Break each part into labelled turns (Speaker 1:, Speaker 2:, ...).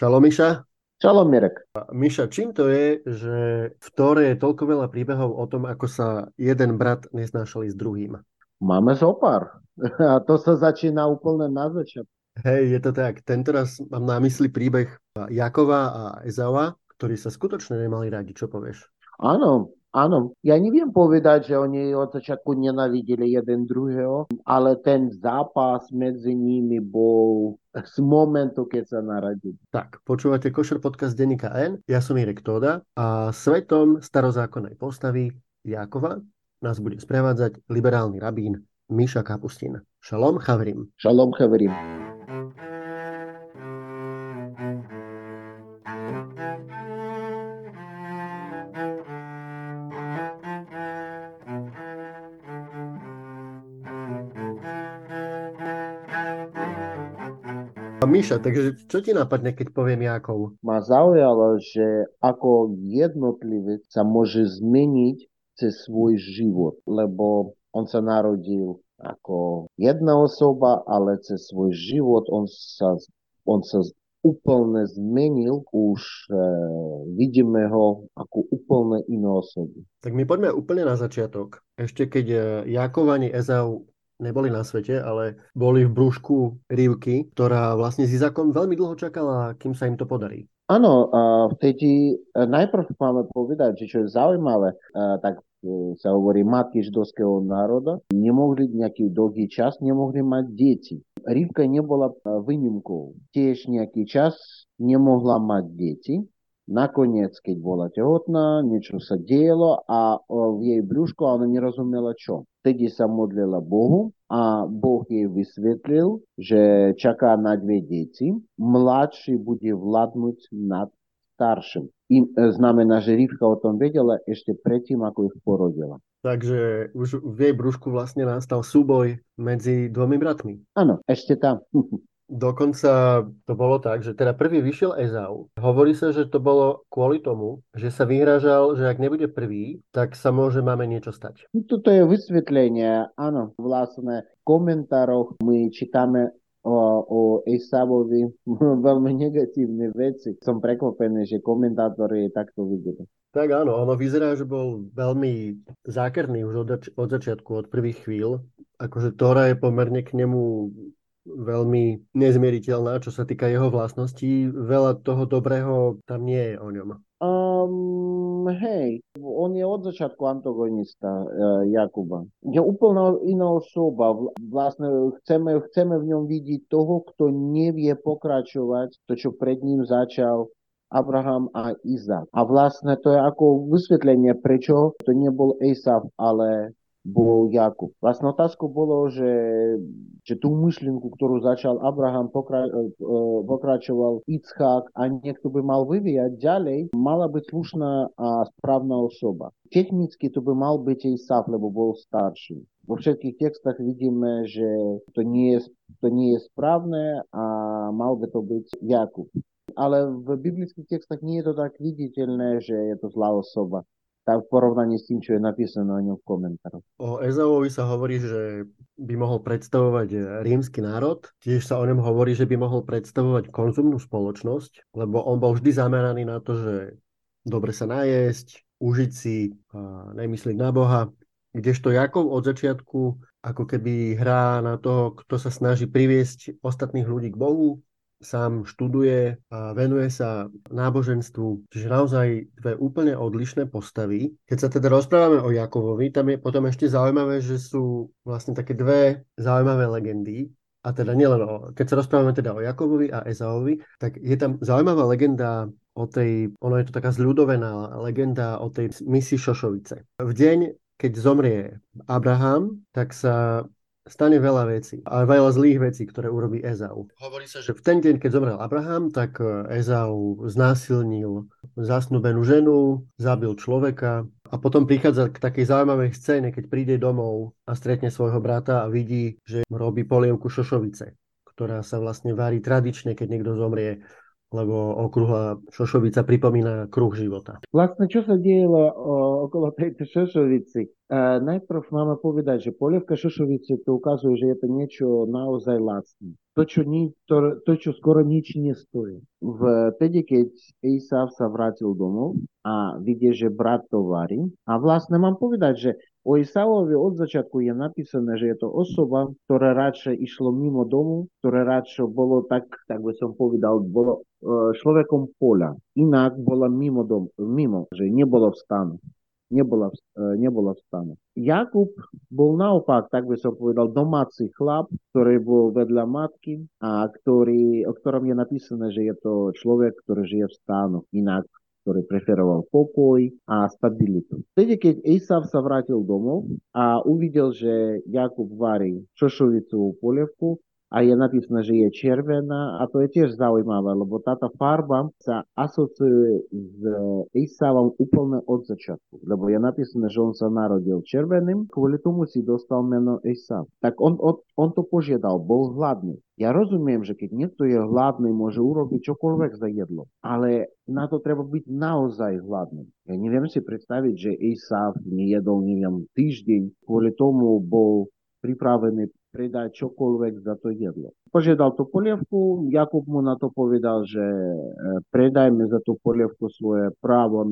Speaker 1: Šalom Miša.
Speaker 2: Čalom Mirek.
Speaker 1: Miša, čím to je, že v Tóre je toľko veľa príbehov o tom, ako sa jeden brat neznášali s druhým?
Speaker 2: Máme zo pár. A to sa začína úplne na začiatku.
Speaker 1: Hej, je to tak. Tentoraz mám na mysli príbeh Jakova a Ezava, ktorí sa skutočne nemali radi. Čo povieš?
Speaker 2: Áno, Áno, ja neviem povedať, že oni od začiatku nenavideli jeden druhého, ale ten zápas medzi nimi bol z momentu, keď sa narodili.
Speaker 1: Tak, počúvate Košer podcast Denika N, ja som Irek Toda a svetom starozákonnej postavy Jakova nás bude sprevádzať liberálny rabín Miša Kapustin. Šalom chavrim.
Speaker 2: Šalom chavrim.
Speaker 1: Miša, takže čo ti napadne, keď poviem Jakov?
Speaker 2: Ma zaujalo, že ako jednotlivec sa môže zmeniť cez svoj život, lebo on sa narodil ako jedna osoba, ale cez svoj život on sa, on sa úplne zmenil, už e, vidíme ho ako úplne inú osobu.
Speaker 1: Tak my poďme úplne na začiatok. Ešte keď e, Jakov ani Ezau neboli na svete, ale boli v brúšku Rivky, ktorá vlastne s Izakom veľmi dlho čakala, kým sa im to podarí.
Speaker 2: Áno, vtedy e, najprv máme povedať, že čo je zaujímavé, e, tak e, sa hovorí matky židovského národa, nemohli nejaký dlhý čas, nemohli mať deti. Rivka nebola výnimkou. Tiež nejaký čas nemohla mať deti. Nakoniec, keď bola tehotná, niečo sa dielo a v jej brúšku ona nerozumela čo. Vtedy sa modlila Bohu a Boh jej vysvetlil, že čaká na dve deti. Mladší bude vládnuť nad starším. I znamená, že Rivka o tom vedela ešte predtým, ako ich porodila.
Speaker 1: Takže už v jej brúšku vlastne nastal súboj medzi dvomi bratmi.
Speaker 2: Áno, ešte tam.
Speaker 1: Dokonca to bolo tak, že teda prvý vyšiel Ezau. Hovorí sa, že to bolo kvôli tomu, že sa vyhražal, že ak nebude prvý, tak sa môže máme niečo stať.
Speaker 2: Toto je vysvetlenie, áno, vlastne v komentároch my čítame o, o Esavovi veľmi negatívne veci. Som prekvapený, že komentátori takto videli.
Speaker 1: Tak áno, ono vyzerá, že bol veľmi zákerný už od, od začiatku, od prvých chvíľ. Akože Tora je pomerne k nemu veľmi nezmieriteľná, čo sa týka jeho vlastností. Veľa toho dobrého tam nie je o ňom.
Speaker 2: Um, hej, on je od začiatku antagonista uh, Jakuba. Je úplne iná osoba. Vlastne chceme, chceme v ňom vidieť toho, kto nevie pokračovať to, čo pred ním začal Abraham a Izak. A vlastne to je ako vysvetlenie, prečo to nebol Esav, ale bol Jakub. Vlastne otázkou bolo, že, že tú myšlienku, ktorú začal Abraham, pokra, e, pokračoval Itzhak a niekto by mal vyvíjať ďalej, mala byť slušná a správna osoba. Technicky to by mal byť Isaf, lebo bol starší. Vo všetkých textách vidíme, že to nie je, to nie je správne a mal by to byť Jakub. Ale v biblických textách nie je to tak viditeľné, že je to zlá osoba v porovnaní s tým, čo je napísané o ňom v komentároch.
Speaker 1: O Ezauovi sa hovorí, že by mohol predstavovať rímsky národ. Tiež sa o ňom hovorí, že by mohol predstavovať konzumnú spoločnosť, lebo on bol vždy zameraný na to, že dobre sa najesť, užiť si, a nemyslieť na Boha. Kdežto Jakov od začiatku ako keby hrá na toho, kto sa snaží priviesť ostatných ľudí k Bohu, sám študuje a venuje sa náboženstvu, čiže naozaj dve úplne odlišné postavy. Keď sa teda rozprávame o Jakovovi, tam je potom ešte zaujímavé, že sú vlastne také dve zaujímavé legendy. A teda nielen o, keď sa rozprávame teda o Jakovovi a Ezaovi, tak je tam zaujímavá legenda o tej, ono je to taká zľudovená legenda o tej misi Šošovice. V deň, keď zomrie Abraham, tak sa stane veľa vecí, ale veľa zlých vecí, ktoré urobí Ezau. Hovorí sa, že v ten deň, keď zomrel Abraham, tak e, Ezau znásilnil zasnúbenú ženu, zabil človeka a potom prichádza k takej zaujímavej scéne, keď príde domov a stretne svojho brata a vidí, že robí polievku šošovice, ktorá sa vlastne varí tradične, keď niekto zomrie lebo okrúhla šošovica pripomína kruh života.
Speaker 2: Vlastne, čo sa dielo okolo tejto šošovici? Uh, najprv máme povedať, že polievka šošovice to ukazuje, že je to niečo naozaj lacné. To, čo, ni, to, to, čo skoro nič nestojí. Vtedy, keď Isav sa vrátil domov a vidie, že brat to varí, a vlastne mám povedať, že u Isauowie od začiatku je napísané, že je to osoba, ktorá radšej išlo mimo domu, ktoré radšej bolo tak, tak by som povedal, bolo e, človekom pola. Inak bola mimo domu, mimo, že nebolo v stanu. Nebola, e, nebola v stanu. Jakub bol naopak, tak by som povedal, domáci chlap, ktorý bol vedľa matky a ktorý, o ktorom je napísané, že je to človek, ktorý žije v stanu. Inak ktorý preferoval pokoj a stabilitu. Vtedy, keď Esav sa vrátil domov a uvidel, že Jakub varí šošovicovú polievku, a je napísané, že je červená a to je tiež zaujímavé, lebo táto farba sa asociuje s Isavom úplne od začiatku, lebo je napísané, že on sa narodil červeným, kvôli tomu si dostal meno Isav. Tak on, on, on to požiadal, bol hladný. Ja rozumiem, že keď niekto je hladný, môže urobiť čokoľvek za jedlo, ale na to treba byť naozaj hladný. Ja neviem si predstaviť, že Isav nejedol, neviem, týždeň, kvôli tomu bol pripravený predať čokoľvek za to jedlo. Požiadal tú polievku, Jakub mu na to povedal, že predajme za tú polievku svoje právo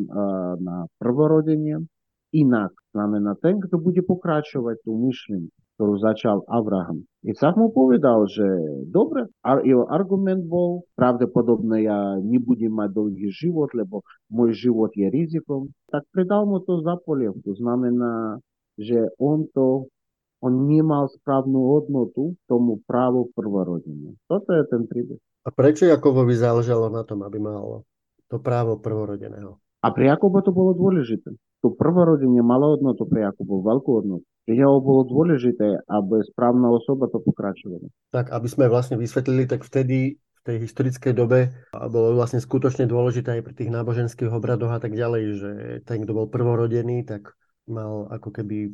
Speaker 2: na prvorodenie, inak znamená ten, kto bude pokračovať tú myšlienku, ktorú začal Abraham. Isaac mu povedal, že dobre, a jeho argument bol, pravdepodobne ja nebudem mať dlhý život, lebo môj život je rizikom, tak predal mu to za polievku. Znamená, že on to on nemal správnu hodnotu tomu právu prvorodenia. Toto je ten príbeh.
Speaker 1: A prečo Jakobovi záležalo na tom, aby mal to právo prvorodeného?
Speaker 2: A pre Jakoba to bolo dôležité. To prvorodenie malo hodnotu pre Jakoba, veľkú hodnotu. Pre jeho bolo dôležité, aby správna osoba to pokračovala.
Speaker 1: Tak, aby sme vlastne vysvetlili, tak vtedy v tej historickej dobe bolo vlastne skutočne dôležité aj pri tých náboženských obradoch a tak ďalej, že ten, kto bol prvorodený, tak mal ako keby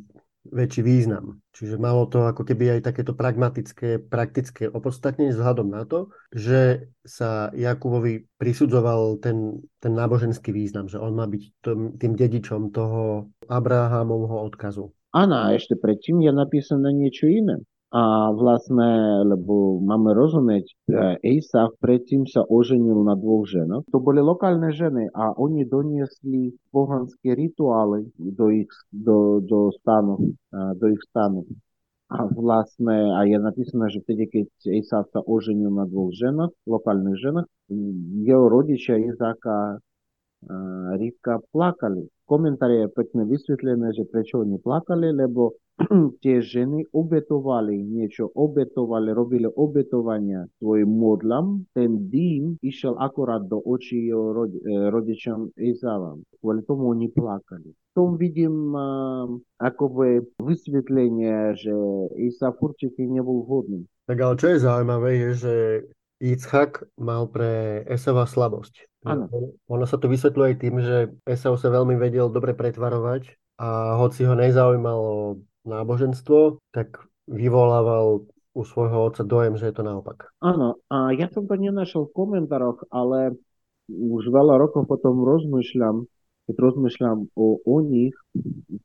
Speaker 1: väčší význam. Čiže malo to ako keby aj takéto pragmatické, praktické opodstatnenie vzhľadom na to, že sa Jakubovi prisudzoval ten, ten náboženský význam, že on má byť tým, tým dedičom toho Abrahamovho odkazu.
Speaker 2: Áno, a ešte predtým je napísané niečo iné. A vlastne, lebo máme rozumieť, Esav predtým sa oženil na dvoch ženách. To boli lokálne ženy a oni doniesli pohanské rituály do ich do, do stanu, do ich stanu. A vlastne, a je napísané, že vtedy, keď Esav sa oženil na dvoch ženách, lokálnych ženách, jeho rodičia Izáka Rivka plakali. V komentári je pekne vysvetlené, že prečo oni plakali, lebo tie ženy obetovali niečo, obetovali, robili obetovania svojim modlám, ten dým išiel akorát do očí jeho rodi, rodičom Izávam. Kvôli tomu oni plakali. V tom vidím uh, akoby vysvetlenie, že Isáv určite nebol vhodný.
Speaker 1: Tak ale čo je zaujímavé, je, že Itzhak mal pre Esava slabosť.
Speaker 2: Áno.
Speaker 1: Ono sa to vysvetľuje aj tým, že Esau sa veľmi vedel dobre pretvarovať a hoci ho nezaujímalo náboženstvo, tak vyvolával u svojho otca dojem, že je to naopak.
Speaker 2: Áno, a ja som to nenašiel v komentároch, ale už veľa rokov potom rozmýšľam, keď rozmýšľam o, o nich,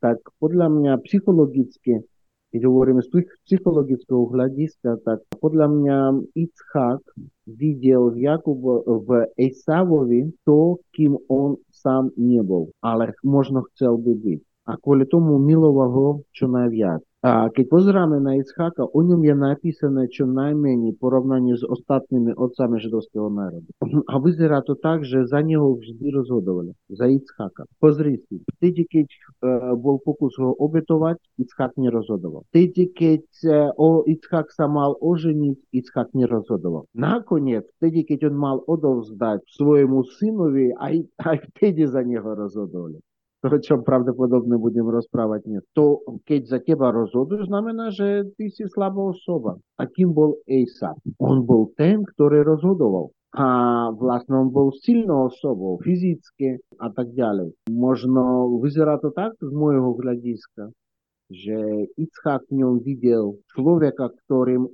Speaker 2: tak podľa mňa psychologicky keď hovoríme z psychologického hľadiska, tak podľa mňa Itzhak videl v, Jakubo, v Esavovi to, kým on sám nebol, ale možno chcel by byť. A kvôli tomu miloval ho čo najviac. A keď pozeráme na Ischáka, o ňom je napísané čo najmenej porovnaní s ostatnými otcami židovského národa. A vyzerá to tak, že za neho vždy rozhodovali. Za Ischáka. Pozri si, vtedy, keď uh, bol pokus ho obetovať, Ischák nerozhodoval. Vtedy, keď uh, o Ischák sa mal oženiť, Ischák nerozhodoval. Nakoniec, vtedy, keď on mal odovzdať svojemu synovi, aj, aj vtedy za neho rozhodovali o čom pravdepodobne budem rozprávať dnes. To, keď za teba rozhoduješ, znamená, že ty si slabá osoba. A kým bol Asa? On bol ten, ktorý rozhodoval. A vlastne on bol silnou osobou, fyzicky a tak ďalej. Možno vyzerá to tak z môjho hľadiska, že Itzhak v ňom videl človeka, ktorým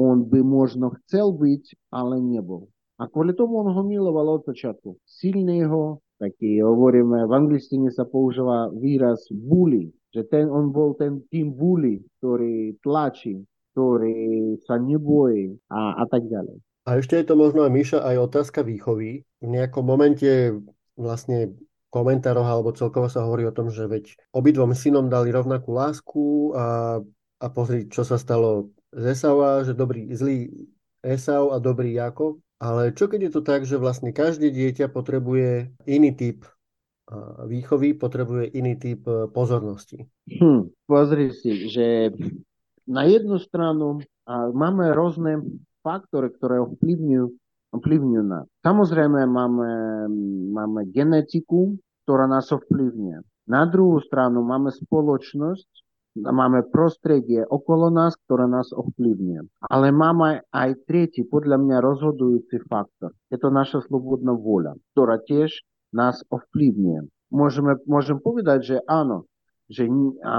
Speaker 2: on by možno chcel byť, ale nebol. A kvôli tomu on ho miloval od začiatku. Silného, taký hovoríme, v angličtine sa používa výraz bully, že ten, on bol ten tým bully, ktorý tlačí, ktorý sa nebojí a, a tak ďalej.
Speaker 1: A ešte je to možno aj, Miša, aj otázka výchovy. V nejakom momente vlastne komentároch alebo celkovo sa hovorí o tom, že veď obidvom synom dali rovnakú lásku a, a pozri, čo sa stalo z Esaua, že dobrý, zlý Esau a dobrý Jakob. Ale čo keď je to tak, že vlastne každé dieťa potrebuje iný typ výchovy, potrebuje iný typ e, pozornosti?
Speaker 2: Hm, pozri si, že na jednu stranu máme rôzne faktory, ktoré ovplyvňujú, ovplyvňujú nás. Samozrejme máme, máme genetiku, ktorá nás ovplyvňuje. Na druhú stranu máme spoločnosť, máme prostredie okolo nás, ktoré nás ovplyvňuje. Ale máme aj tretí, podľa mňa rozhodujúci faktor. Je to naša slobodná voľa, ktorá tiež nás ovplyvňuje. Môžeme, môžem povedať, že áno, že, a,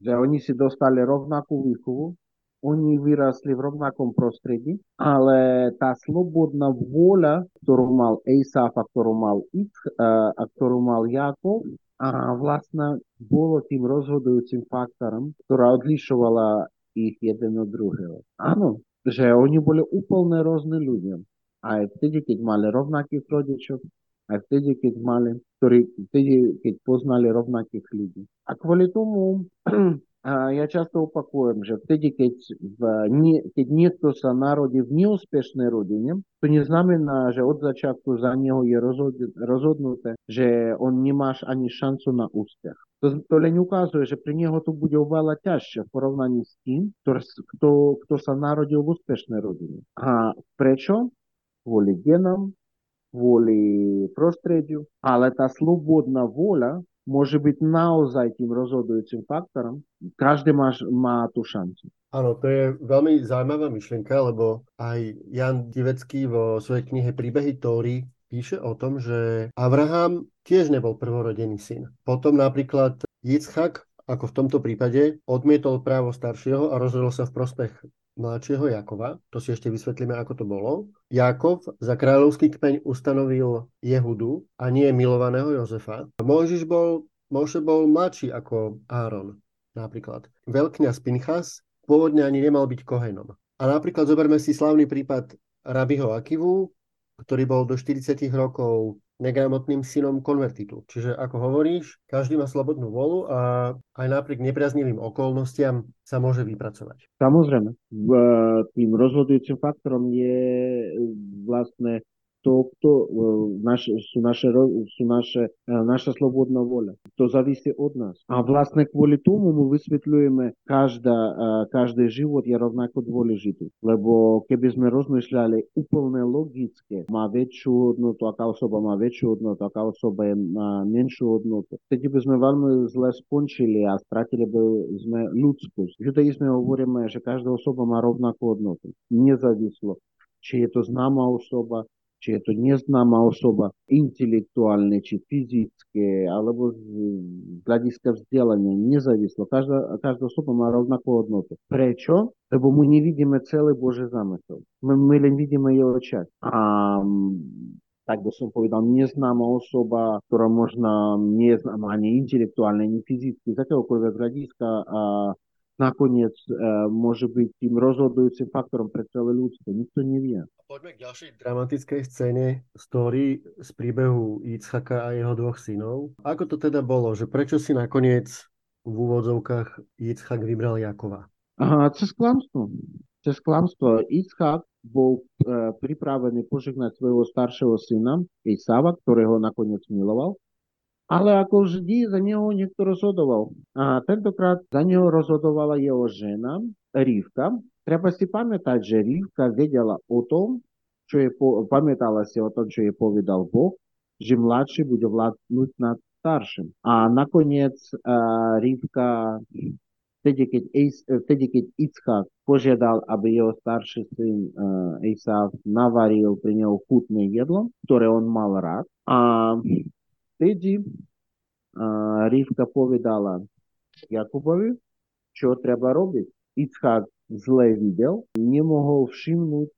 Speaker 2: že oni si dostali rovnakú výchovu, oni vyrasli v rovnakom prostredí, ale tá slobodná vôľa, ktorú mal Eisaf a ktorú mal Ich, a ktorú mal Jakov, a vlastne bolo tým rozhodujúcim faktorom, ktorá odlišovala ich jeden od druhého. Áno, že oni boli úplne rôzne ľudia. Aj vtedy, keď mali rovnakých rodičov, aj vtedy, keď mali, ktorí, vtedy, keď poznali rovnakých ľudí. A kvôli tomu ja často opakujem, že vtedy, keď, v, nie, keď niekto sa narodí v neúspešnej rodine, to neznamená, že od začiatku za neho je rozhod, rozhodnuté, že on nemáš ani šancu na úspech. To, to len ukazuje, že pri neho to bude oveľa ťažšie v porovnaní s tým, kto, kto, sa narodil v úspešnej rodine. A prečo? Kvôli genom, kvôli prostrediu, ale tá slobodná voľa môže byť naozaj tým rozhodujúcim faktorom. Každý má, má tú šancu.
Speaker 1: Áno, to je veľmi zaujímavá myšlienka, lebo aj Jan Divecký vo svojej knihe Príbehy Tóry píše o tom, že Abraham tiež nebol prvorodený syn. Potom napríklad Yitzchak, ako v tomto prípade, odmietol právo staršieho a rozhodol sa v prospech mladšieho Jakova, to si ešte vysvetlíme, ako to bolo. Jakov za kráľovský kmeň ustanovil Jehudu a nie milovaného Jozefa. Mojžiš bol, Moše bol mladší ako Áron napríklad. Veľkňaz Pinchas pôvodne ani nemal byť kohenom. A napríklad zoberme si slavný prípad Rabiho Akivu, ktorý bol do 40 rokov negramotným synom konvertitu. Čiže ako hovoríš, každý má slobodnú volu a aj napriek nepriaznivým okolnostiam sa môže vypracovať.
Speaker 2: Samozrejme. Tým rozhodujúcim faktorom je vlastne to, kto naš, sú, naše, sú naše, naša slobodná voľa. To závisí od nás. A vlastne kvôli tomu my vysvetľujeme, každá, každý život je rovnako dôležitý. Lebo keby sme rozmýšľali úplne logicky, má väčšiu hodnotu, aká osoba má väčšiu hodnotu, aká osoba má menšiu hodnotu, vtedy by sme veľmi zle skončili a stratili by sme ľudskosť. V judaizme hovoríme, že každá osoba má rovnakú hodnotu. Nezávislo či je to známa osoba, či je to neznáma osoba, intelektuálne, či fyzické, alebo z hľadiska vzdelania, nezávislo. Každá, každá osoba má rovnakú hodnotu. Prečo? Lebo my nevidíme celý Boží zamysel. My, my len vidíme jeho časť. A tak by som povedal, neznáma osoba, ktorá možno nie je známa ani intelektuálne, ani fyzicky, z akéhokoľvek hľadiska a nakoniec uh, môže byť tým rozhodujúcim faktorom pre celé ľudstvo. Nikto nevie.
Speaker 1: Poďme k ďalšej dramatickej scéne story z príbehu Itzhaka a jeho dvoch synov. Ako to teda bolo, že prečo si nakoniec v úvodzovkách Itzhak vybral Jakova?
Speaker 2: Aha, cez klamstvo. Cez klamstvo. Itzhak bol uh, pripravený požehnať svojho staršieho syna, Isava, ktorého nakoniec miloval. Ale ako vždy za neho niekto rozhodoval. A tentokrát za neho rozhodovala jeho žena, Rivka. Treba si pamätať, že Rivka vedela o tom, čo je, pamätala si o tom, čo je povedal Boh, že mladší bude vládnuť nad starším. A nakoniec uh, Rivka vtedy keď, vtedy, keď Itzchak požiadal, aby jeho starší syn uh, Esav navaril pri neho chutné jedlo, ktoré on mal rád. A Vtedy uh, Rivka povedala Jakubovi, čo treba robiť. Itzhak zle videl, nemohol všimnúť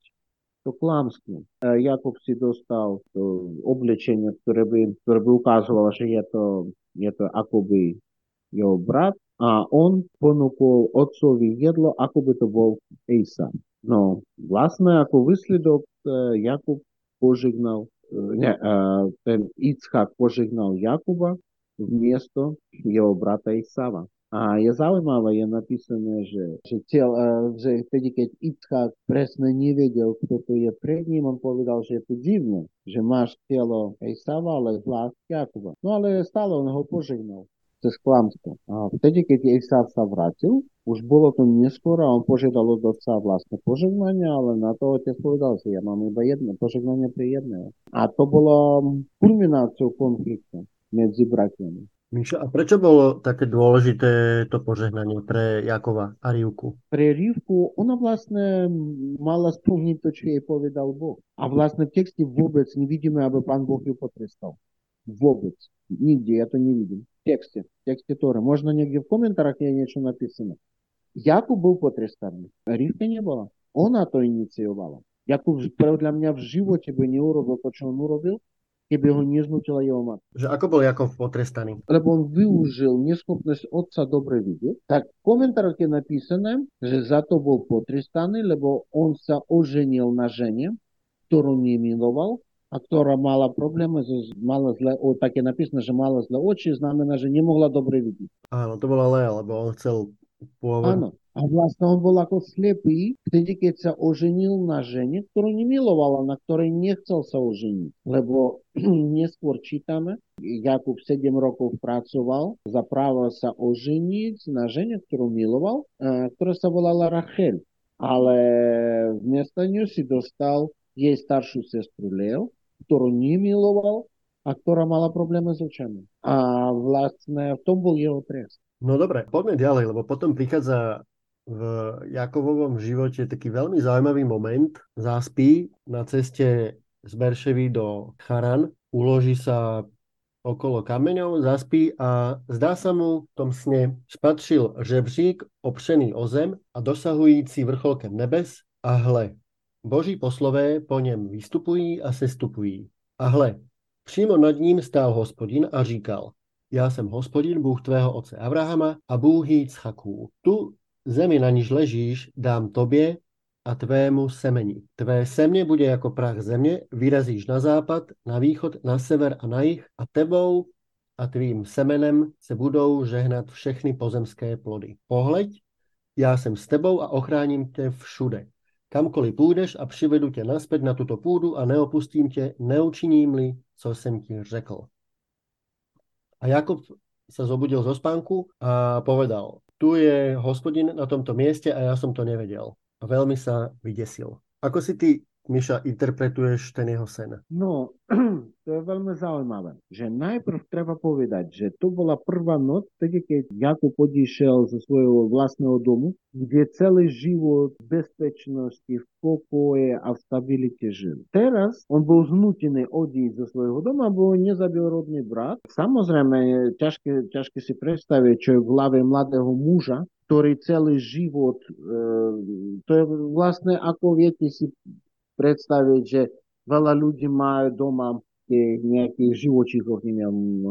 Speaker 2: to klamství. Jakub si dostal to oblečenie, ktoré by, ktoré by ukázalo, že je to, je to akoby jeho brat a on ponúkol otcovi jedlo, ako by to bol Ejsa. No, vlastne ako ten Ichak požegnal Jakuba v miesto jeho brata Isava. A je zaujímavé, je napísané, že, že, cel, že vtedy, keď Itzhak presne nevedel, kto to je pred ním, on povedal, že je to divné, že máš telo Isava, ale hlas Jakuba. No ale stále on ho požegnal cez klamstvo. A vtedy, keď Isav sa vrátil, už bolo to neskoro a on požiadal od otca vlastne požegnanie, ale na to otec povedal, že ja mám iba jedno, požegnanie pre jedného. A to bolo kulmináciou konfliktu medzi bratiami.
Speaker 1: Mišo, a prečo bolo také dôležité to požehnanie pre Jakova a Rivku?
Speaker 2: Pre Rivku ona vlastne mala splniť to, čo jej povedal Boh. A vlastne v texte vôbec nevidíme, aby pán Boh ju potrestal. Vôbec. Nigde ja to nevidím. В тексте. В тексте Торы. Можно негде в комментариях я нечто написано. Jakub bol potrestaný. Rivke nebola. Ona to iniciovala. Jakub podľa mňa v živote by neurobil to, čo on urobil, keby ho neznutila jeho matka.
Speaker 1: Že ako bol Jakov potrestaný?
Speaker 2: Lebo on využil neschopnosť otca dobre vidieť. Tak v komentárke je napísané, že za to bol potrestaný, lebo on sa oženil na žene, ktorú nemiloval, a ktorá mala problémy, mala zle, o, tak je napísané, že mala zle oči, znamená, že nemohla dobre vidieť.
Speaker 1: Áno, to bola Lea, lebo on chcel pôvod.
Speaker 2: Áno, a vlastne on bol ako slepý, vtedy keď sa oženil na žene, ktorú nemilovala, na ktorej nechcel sa oženiť. Lebo neskôr čítame, Jakub 7 rokov pracoval za právo sa oženiť na žene, ktorú miloval, ktorá sa volala Rachel. Ale vmiesto ňu si dostal jej staršiu sestru Leo, ktorú nemiloval a ktorá mala problémy s očami. A vlastne v tom bol jeho trest.
Speaker 1: No dobre, poďme ďalej, lebo potom prichádza v Jakovovom živote taký veľmi zaujímavý moment. Zaspí na ceste z Berševy do Charan, uloží sa okolo kameňov, zaspí a zdá sa mu v tom sne špatšil žebřík opřený o zem a dosahující vrcholkem nebes a hle, boží poslové po něm vystupují a sestupují. A hle, přímo nad ním stál hospodin a říkal, já jsem hospodin, Bůh tvého otce Abrahama a Bůh Jitzchaků. Tu Zemi, na níž ležíš, dám tobě a tvému semeni. Tvé semně bude jako prach země, vyrazíš na západ, na východ, na sever a na jih a tebou a tvým semenem se budou žehnat všechny pozemské plody. Pohleď, já jsem s tebou a ochráním tě všude. Kamkoliv půjdeš a přivedu tě naspäť na tuto půdu a neopustím tě, neučiním-li, co jsem ti řekl. A Jakob sa zobudil zo spánku a povedal, tu je hospodin na tomto mieste a ja som to nevedel. A veľmi sa vydesil. Ako si ty, Miša, interpretuješ ten jeho sen?
Speaker 2: No, to je veľmi zaujímavé. Že najprv treba povedať, že to bola prvá noc, tedy keď Jakub odišiel zo svojho vlastného domu, kde celý život v bezpečnosti, v pokoje a v stabilite žil. Teraz on bol znútený odísť zo svojho doma, bo nezabil rodný brat. Samozrejme, ťažké, ťažké si predstaviť, čo je v hlave mladého muža, ktorý celý život, e, to je vlastne ako viete si predstaviť, že veľa ľudí majú doma nejakých živočíchov, neviem,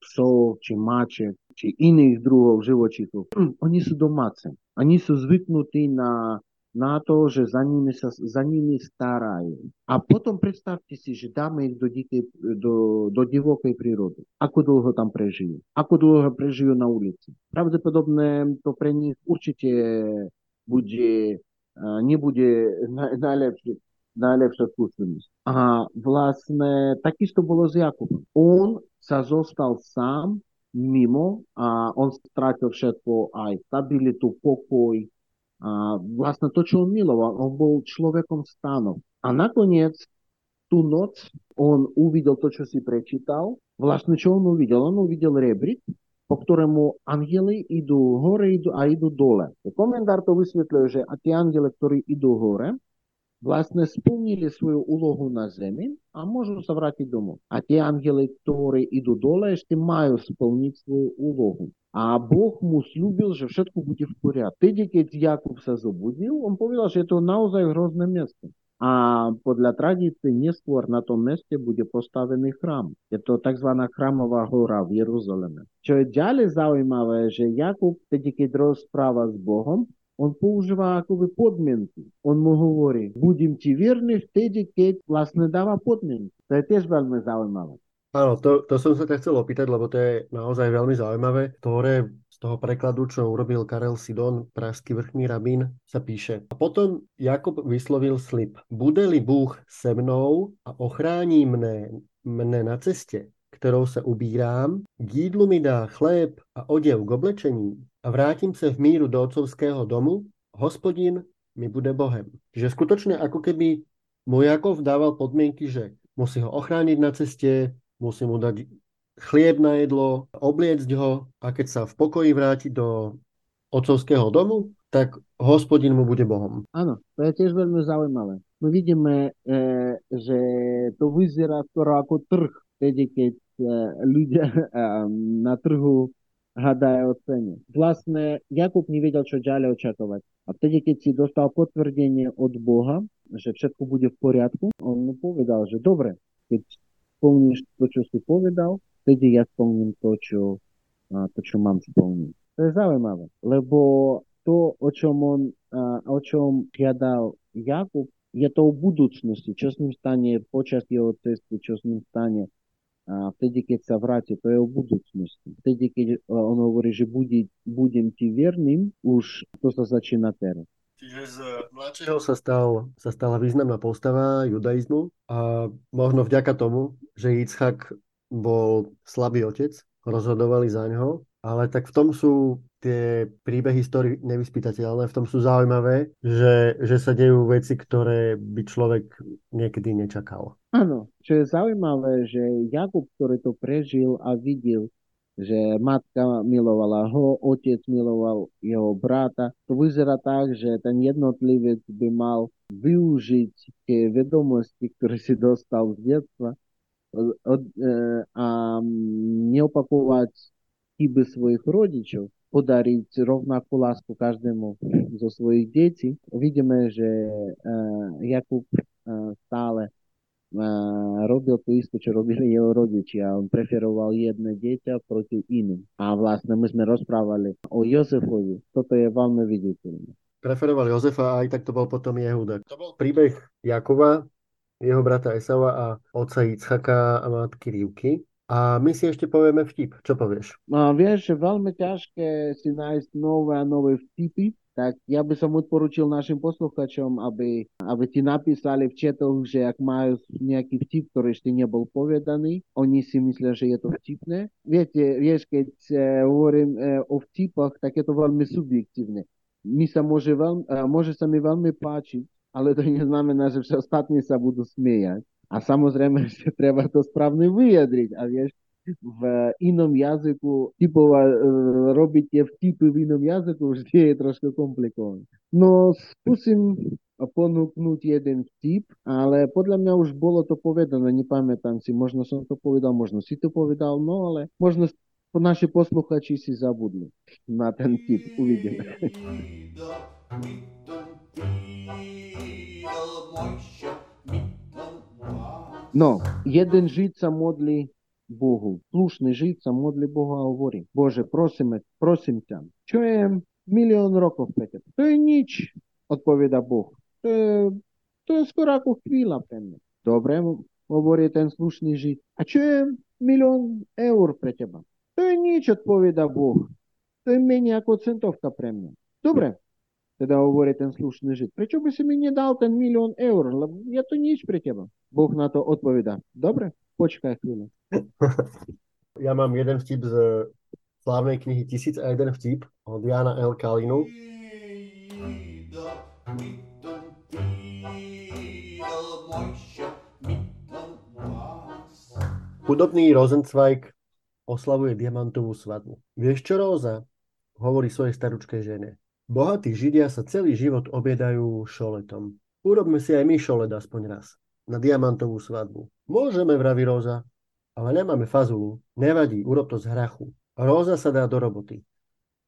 Speaker 2: psov, či maček, či iných druhov živočíchov. Oni sú domáce. Oni sú zvyknutí na, na to, že za nimi, sa, za nimi starajú. A potom predstavte si, že dáme ich do, dikej, do, do divokej prírody. Ako dlho tam prežijú? Ako dlho prežijú na ulici? Pravdepodobne to pre nich určite bude nebude najlepší, najlepšia skúsenosť. A vlastne takisto bolo s Jakubom. On sa zostal sám mimo a on strátil všetko, aj stabilitu, pokoj, a vlastne to, čo on miloval, on bol človekom stanov. A nakoniec tú noc on uvidel to, čo si prečítal. Vlastne čo on uvidel? On uvidel rebrík, po ktorému angely idú hore idú a idú dole. Komentár to vysvetľuje, že a tie angely, ktorí idú hore, vlastne splnili svoju úlohu na zemi a môžu sa vrátiť domov. A tie angely, ktorí idú dole, ešte majú splniť svoju úlohu. A Boh mu slúbil, že všetko bude v poriadku. Tedy, keď Jakub sa zobudil, on povedal, že je to naozaj hrozné a podľa tradície neskôr na tom meste bude postavený chrám. Je to tzv. chrámová hora v Jeruzaleme. Čo je ďalej zaujímavé, že Jakub, tedy keď rozpráva s Bohom, on používa akoby podmienky. On mu hovorí, budem ti verný vtedy, keď vlastne dáva podmienky. To je tiež veľmi zaujímavé.
Speaker 1: Áno, to, to som sa ťa chcel opýtať, lebo to je naozaj veľmi zaujímavé, ktoré toho prekladu, čo urobil Karel Sidon, pražský vrchný rabín, sa píše. A potom Jakub vyslovil slib. Bude-li Bůh se mnou a ochrání mne, mne na ceste, kterou se ubírám, k jídlu mi dá chléb a odev k oblečení a vrátim sa v míru do otcovského domu, hospodin mi bude Bohem. Čiže skutočne ako keby mu Jakov dával podmienky, že musí ho ochrániť na ceste, musí mu dať chlieb na jedlo, obliecť ho a keď sa v pokoji vráti do otcovského domu, tak hospodin mu bude Bohom.
Speaker 2: Áno, to je tiež veľmi zaujímavé. My vidíme, e, že to vyzerá skoro ako trh, tedy keď e, ľudia e, na trhu hadajú o cene. Vlastne Jakub nevedel, čo ďalej očakovať. A vtedy, keď si dostal potvrdenie od Boha, že všetko bude v poriadku, on mu povedal, že dobre, keď splníš to, čo si povedal, vtedy ja splním to, čo, to, čo mám splniť. To je zaujímavé, lebo to, o čom on, o čom žiadal Jakub, je to o budúcnosti, čo s ním stane počas jeho cesty, čo s ním stane a vtedy, keď sa vráti, to je o budúcnosti. Vtedy, keď on hovorí, že bude, budem ti verným, už to sa začína teraz.
Speaker 1: Čiže z mladšieho sa, stal, sa stala významná postava judaizmu a možno vďaka tomu, že Itzhak bol slabý otec, rozhodovali za ňo, ale tak v tom sú tie príbehy histórii nevyspytateľné, v tom sú zaujímavé, že, že sa dejú veci, ktoré by človek niekedy nečakal.
Speaker 2: Áno, čo je zaujímavé, že Jakub, ktorý to prežil a videl, že matka milovala ho, otec miloval jeho brata. To vyzerá tak, že ten jednotlivec by mal využiť tie vedomosti, ktoré si dostal z detstva a neopakovať chyby svojich rodičov, podariť rovnakú lásku každému zo svojich detí. Vidíme, že e, Jakub e, stále robil to isté, čo robili jeho rodičia. On preferoval jedné dieťa proti iným. A vlastne my sme rozprávali o Jozefovi. Toto je veľmi viditeľné.
Speaker 1: Preferoval Jozefa a aj tak to bol potom Jehuda. To bol príbeh Jakova, jeho brata Esava a otca Ichaka a matky Rivky. A my si ešte povieme vtip. Čo povieš?
Speaker 2: No, vieš, že veľmi ťažké si nájsť nové a nové vtipy, tak ja by som odporučil našim posluchačom, aby, aby ti napísali v četoch, že ak majú nejaký vtip, ktorý ešte nebol povedaný, oni si myslia, že je to vtipné. Viete, vieš, keď e, hovorím e, o vtipoch, tak je to veľmi subjektívne. Mi sa môže, veľmi, e, môže sa mi veľmi páčiť, ale to neznamená, že všetci ostatní sa budú smiejať. A samozrejme, že treba to správne vyjadriť. A vieš, v inom jazyku typova, e, robiť tie vtipy v inom jazyku vždy je trošku komplikované. No skúsim ponúknuť jeden vtip, ale podľa mňa už bolo to povedané, nepamätám si, možno som to povedal, možno si to povedal, no ale možno naši posluchači si zabudli na ten vtip, uvidíme. No, jeden życa modli Богу, слушний життя, модлі Бога говорить. Боже, просимо, просим тя. Чуєм мільйон років петер. То є ніч, відповіда Бог. То є, то є скораку хвіла певне. Добре, говорить ten слушний жит. А чуєм мільйон євро при тебе. То є ніч, відповіда Бог. То є мені як центовка премне. Добре, teda hovorí ten slušný žid. Prečo by si mi nedal ten eur? Lebo je to nič pre teba. Boh na to odpoveda. Dobre, počkaj chvíľu.
Speaker 1: Ja mám jeden vtip z slávnej knihy Tisíc a jeden vtip od Jana L. Kalinu. Chudobný Rosenzweig oslavuje diamantovú svadbu. Vieš čo, Róza? Hovorí svojej staručkej žene. Bohatí židia sa celý život obiedajú šoletom. Urobme si aj my šolet aspoň raz. Na diamantovú svadbu. Môžeme, vraví Róza ale nemáme fazulu. Nevadí, urob to z hrachu. Róza sa dá do roboty.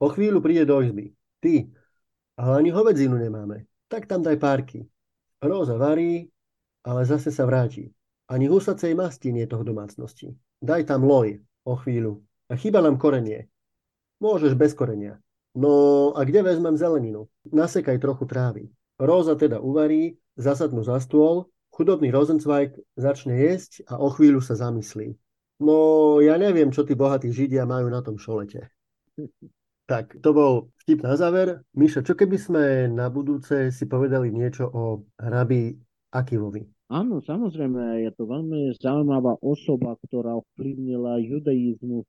Speaker 1: Po chvíľu príde do izby. Ty, ale ani hovedzinu nemáme. Tak tam daj párky. Róza varí, ale zase sa vráti. Ani husacej masti nie je to v domácnosti. Daj tam loj o chvíľu. A chýba nám korenie. Môžeš bez korenia. No a kde vezmem zeleninu? Nasekaj trochu trávy. Róza teda uvarí, zasadnú za stôl, chudobný Rosenzweig začne jesť a o chvíľu sa zamyslí. No, ja neviem, čo tí bohatí Židia majú na tom šolete. Tak, to bol vtip na záver. Miša, čo keby sme na budúce si povedali niečo o rabi Akivovi?
Speaker 2: Áno, samozrejme, je to veľmi zaujímavá osoba, ktorá ovplyvnila judaizmus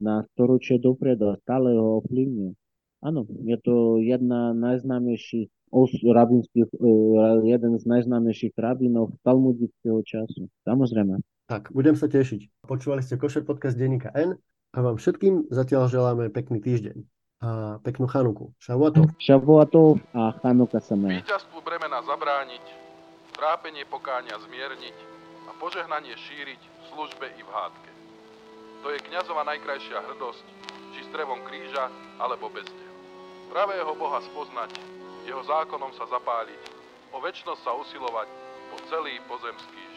Speaker 2: na storočie dopredu a stále ho ovplyvňuje. Áno, je to jedna najznámejších os, rabinských, uh, jeden z najznámejších rabinov talmudického času. Samozrejme.
Speaker 1: Tak, budem sa tešiť. Počúvali ste Košer podcast denníka N a vám všetkým zatiaľ želáme pekný týždeň a peknú Chanuku. Šavuatov.
Speaker 2: Šavuatov a Chanuka samé.
Speaker 3: Víťazstvu bremena zabrániť, trápenie pokáňa zmierniť a požehnanie šíriť v službe i v hádke. To je kňazova najkrajšia hrdosť, či s trevom kríža, alebo bez neho. Pravého Boha spoznať, jeho zákonom sa zapáliť, o väčšnosť sa usilovať po celý pozemský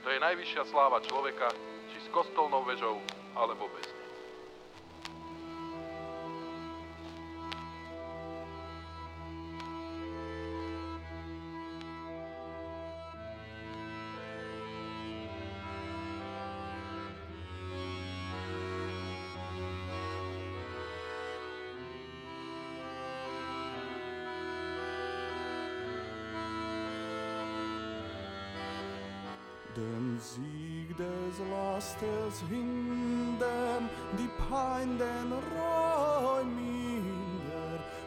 Speaker 3: to je najvyššia sláva človeka, či s kostolnou vežou, alebo bez
Speaker 4: Lastes hindern, die Pein den Räuminder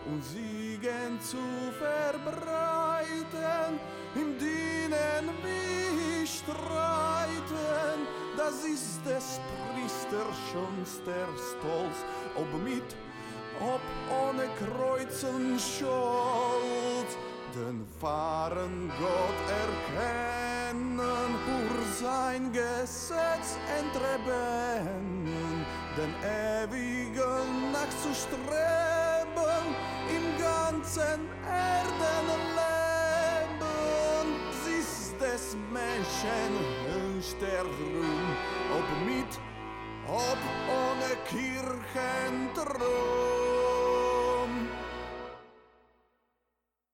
Speaker 4: und Siegen zu verbreiten, im Dienen wie streiten, das ist des Priester schönster Stolz, ob mit, ob ohne Kreuzen Scholz, den wahren Gott erkennen, pur sein Gesetz entreben, den ewigen nachzustreben, im ganzen Erdenleben. Siehst des Menschen Ruhm, ob mit, ob ohne Kirchenthron.